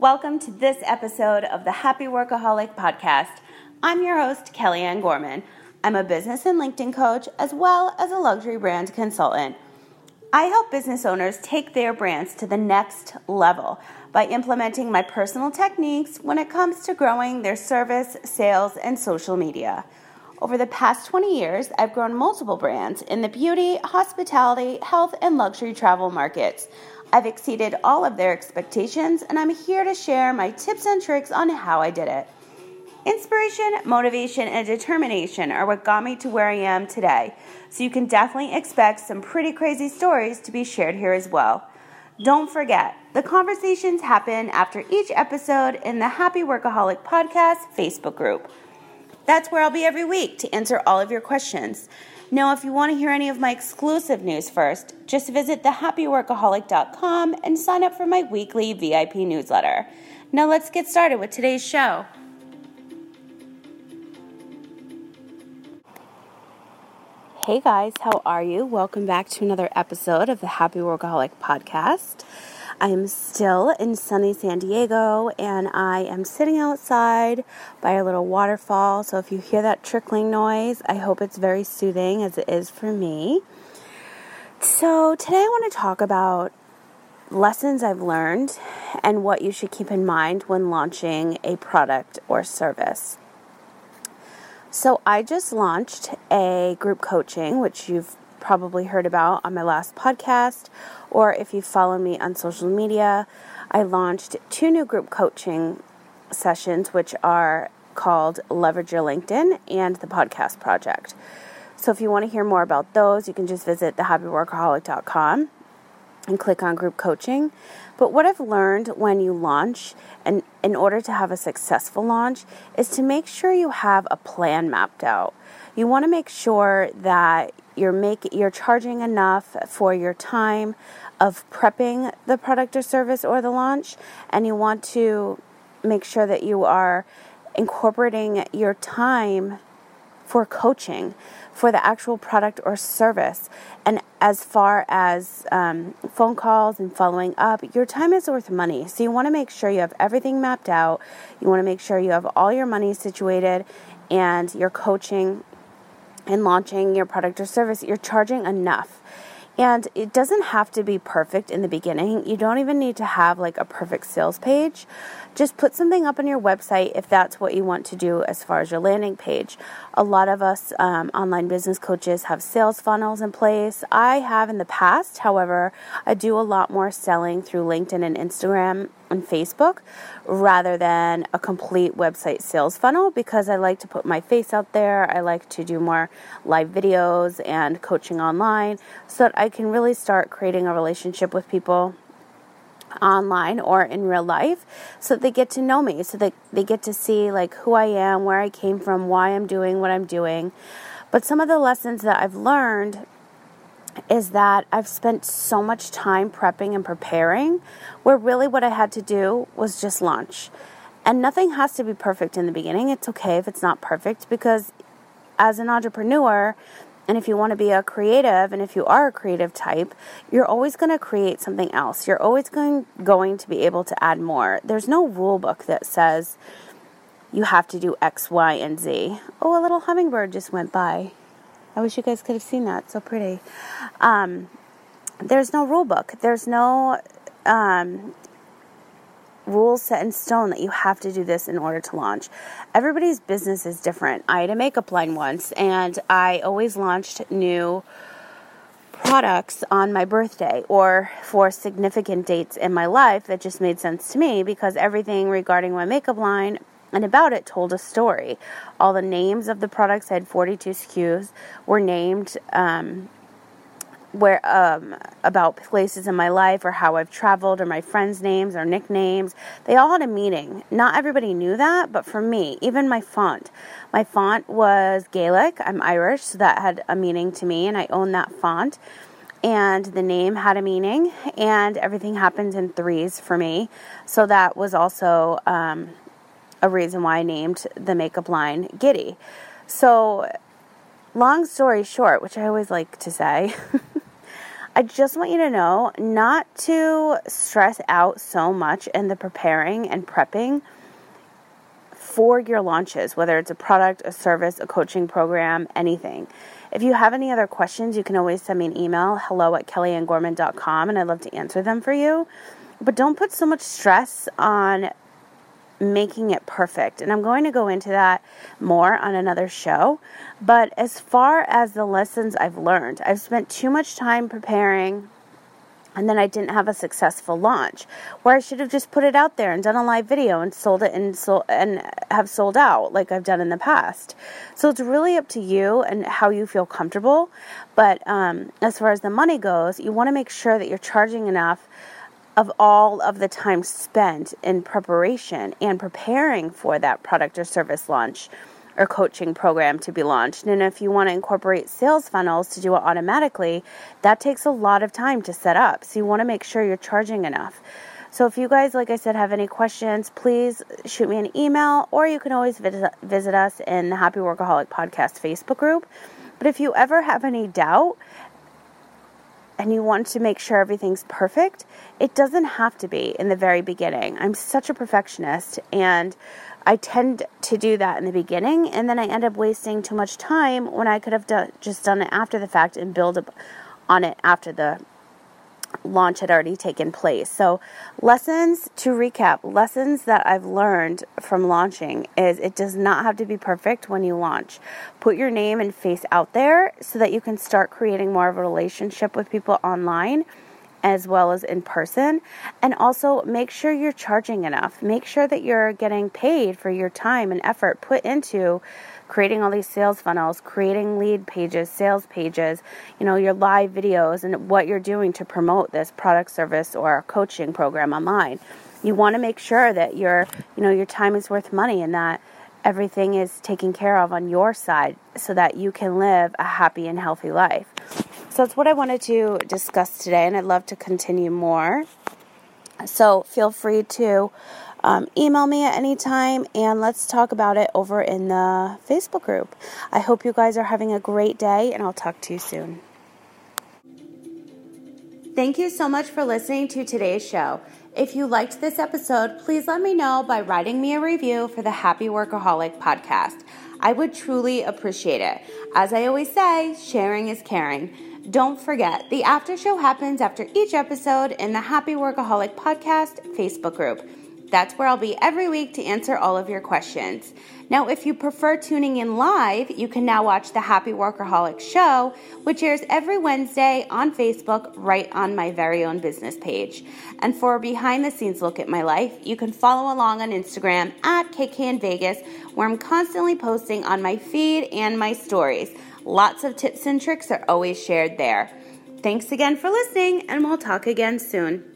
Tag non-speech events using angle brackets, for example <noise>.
Welcome to this episode of the Happy Workaholic Podcast. I'm your host, Kellyanne Gorman. I'm a business and LinkedIn coach as well as a luxury brand consultant. I help business owners take their brands to the next level by implementing my personal techniques when it comes to growing their service, sales, and social media. Over the past 20 years, I've grown multiple brands in the beauty, hospitality, health, and luxury travel markets. I've exceeded all of their expectations, and I'm here to share my tips and tricks on how I did it. Inspiration, motivation, and determination are what got me to where I am today, so you can definitely expect some pretty crazy stories to be shared here as well. Don't forget, the conversations happen after each episode in the Happy Workaholic Podcast Facebook group. That's where I'll be every week to answer all of your questions. Now, if you want to hear any of my exclusive news first, just visit thehappyworkaholic.com and sign up for my weekly VIP newsletter. Now, let's get started with today's show. Hey guys, how are you? Welcome back to another episode of the Happy Workaholic podcast. I am still in sunny San Diego and I am sitting outside by a little waterfall. So if you hear that trickling noise, I hope it's very soothing as it is for me. So today I want to talk about lessons I've learned and what you should keep in mind when launching a product or service. So, I just launched a group coaching, which you've probably heard about on my last podcast, or if you follow me on social media. I launched two new group coaching sessions, which are called Leverage Your LinkedIn and the Podcast Project. So, if you want to hear more about those, you can just visit thehappyworkaholic.com and click on group coaching. But what I've learned when you launch, and in order to have a successful launch, is to make sure you have a plan mapped out. You want to make sure that you're make, you're charging enough for your time of prepping the product or service or the launch, and you want to make sure that you are incorporating your time for coaching for the actual product or service. And as far as um, phone calls and following up, your time is worth money. So you want to make sure you have everything mapped out. You want to make sure you have all your money situated and you're coaching and launching your product or service. You're charging enough. And it doesn't have to be perfect in the beginning. You don't even need to have like a perfect sales page. Just put something up on your website if that's what you want to do as far as your landing page. A lot of us um, online business coaches have sales funnels in place. I have in the past, however, I do a lot more selling through LinkedIn and Instagram and Facebook rather than a complete website sales funnel because I like to put my face out there. I like to do more live videos and coaching online so that I can really start creating a relationship with people online or in real life so that they get to know me so that they get to see like who I am, where I came from, why I'm doing what I'm doing. But some of the lessons that I've learned is that I've spent so much time prepping and preparing where really what I had to do was just launch. And nothing has to be perfect in the beginning. It's okay if it's not perfect because as an entrepreneur, and if you want to be a creative and if you are a creative type, you're always going to create something else. You're always going going to be able to add more. There's no rule book that says you have to do X, Y, and Z. Oh, a little hummingbird just went by. I wish you guys could have seen that. So pretty. Um, there's no rule book. There's no um, rules set in stone that you have to do this in order to launch. Everybody's business is different. I had a makeup line once, and I always launched new products on my birthday or for significant dates in my life that just made sense to me because everything regarding my makeup line and about it told a story. All the names of the products, had 42 SKUs, were named um, where um, about places in my life or how I've traveled or my friends' names or nicknames. They all had a meaning. Not everybody knew that, but for me, even my font. My font was Gaelic. I'm Irish, so that had a meaning to me, and I own that font. And the name had a meaning, and everything happens in threes for me. So that was also um, a reason why I named the makeup line Giddy. So, long story short, which I always like to say, <laughs> I just want you to know not to stress out so much in the preparing and prepping for your launches, whether it's a product, a service, a coaching program, anything. If you have any other questions, you can always send me an email, hello at kellyangorman.com, and I'd love to answer them for you. But don't put so much stress on making it perfect. And I'm going to go into that more on another show. But as far as the lessons I've learned, I've spent too much time preparing and then I didn't have a successful launch where I should have just put it out there and done a live video and sold it and sold and have sold out like I've done in the past. So it's really up to you and how you feel comfortable. But um, as far as the money goes, you want to make sure that you're charging enough of all of the time spent in preparation and preparing for that product or service launch or coaching program to be launched. And if you want to incorporate sales funnels to do it automatically, that takes a lot of time to set up. So you want to make sure you're charging enough. So if you guys, like I said, have any questions, please shoot me an email or you can always visit, visit us in the Happy Workaholic Podcast Facebook group. But if you ever have any doubt, and you want to make sure everything's perfect, it doesn't have to be in the very beginning. I'm such a perfectionist and I tend to do that in the beginning and then I end up wasting too much time when I could have done, just done it after the fact and build on it after the launch had already taken place. So, lessons to recap, lessons that I've learned from launching is it does not have to be perfect when you launch. Put your name and face out there so that you can start creating more of a relationship with people online as well as in person. And also make sure you're charging enough. Make sure that you're getting paid for your time and effort put into creating all these sales funnels, creating lead pages, sales pages, you know, your live videos, and what you're doing to promote this product, service, or coaching program online. You want to make sure that your, you know, your time is worth money and that everything is taken care of on your side so that you can live a happy and healthy life. So that's what I wanted to discuss today, and I'd love to continue more. So feel free to um, email me at any time and let's talk about it over in the Facebook group. I hope you guys are having a great day and I'll talk to you soon. Thank you so much for listening to today's show. If you liked this episode, please let me know by writing me a review for the Happy Workaholic podcast. I would truly appreciate it. As I always say, sharing is caring. Don't forget, the after show happens after each episode in the Happy Workaholic podcast Facebook group. That's where I'll be every week to answer all of your questions. Now, if you prefer tuning in live, you can now watch the Happy Workaholic Show, which airs every Wednesday on Facebook right on my very own business page. And for a behind the scenes look at my life, you can follow along on Instagram at KK in Vegas, where I'm constantly posting on my feed and my stories. Lots of tips and tricks are always shared there. Thanks again for listening, and we'll talk again soon.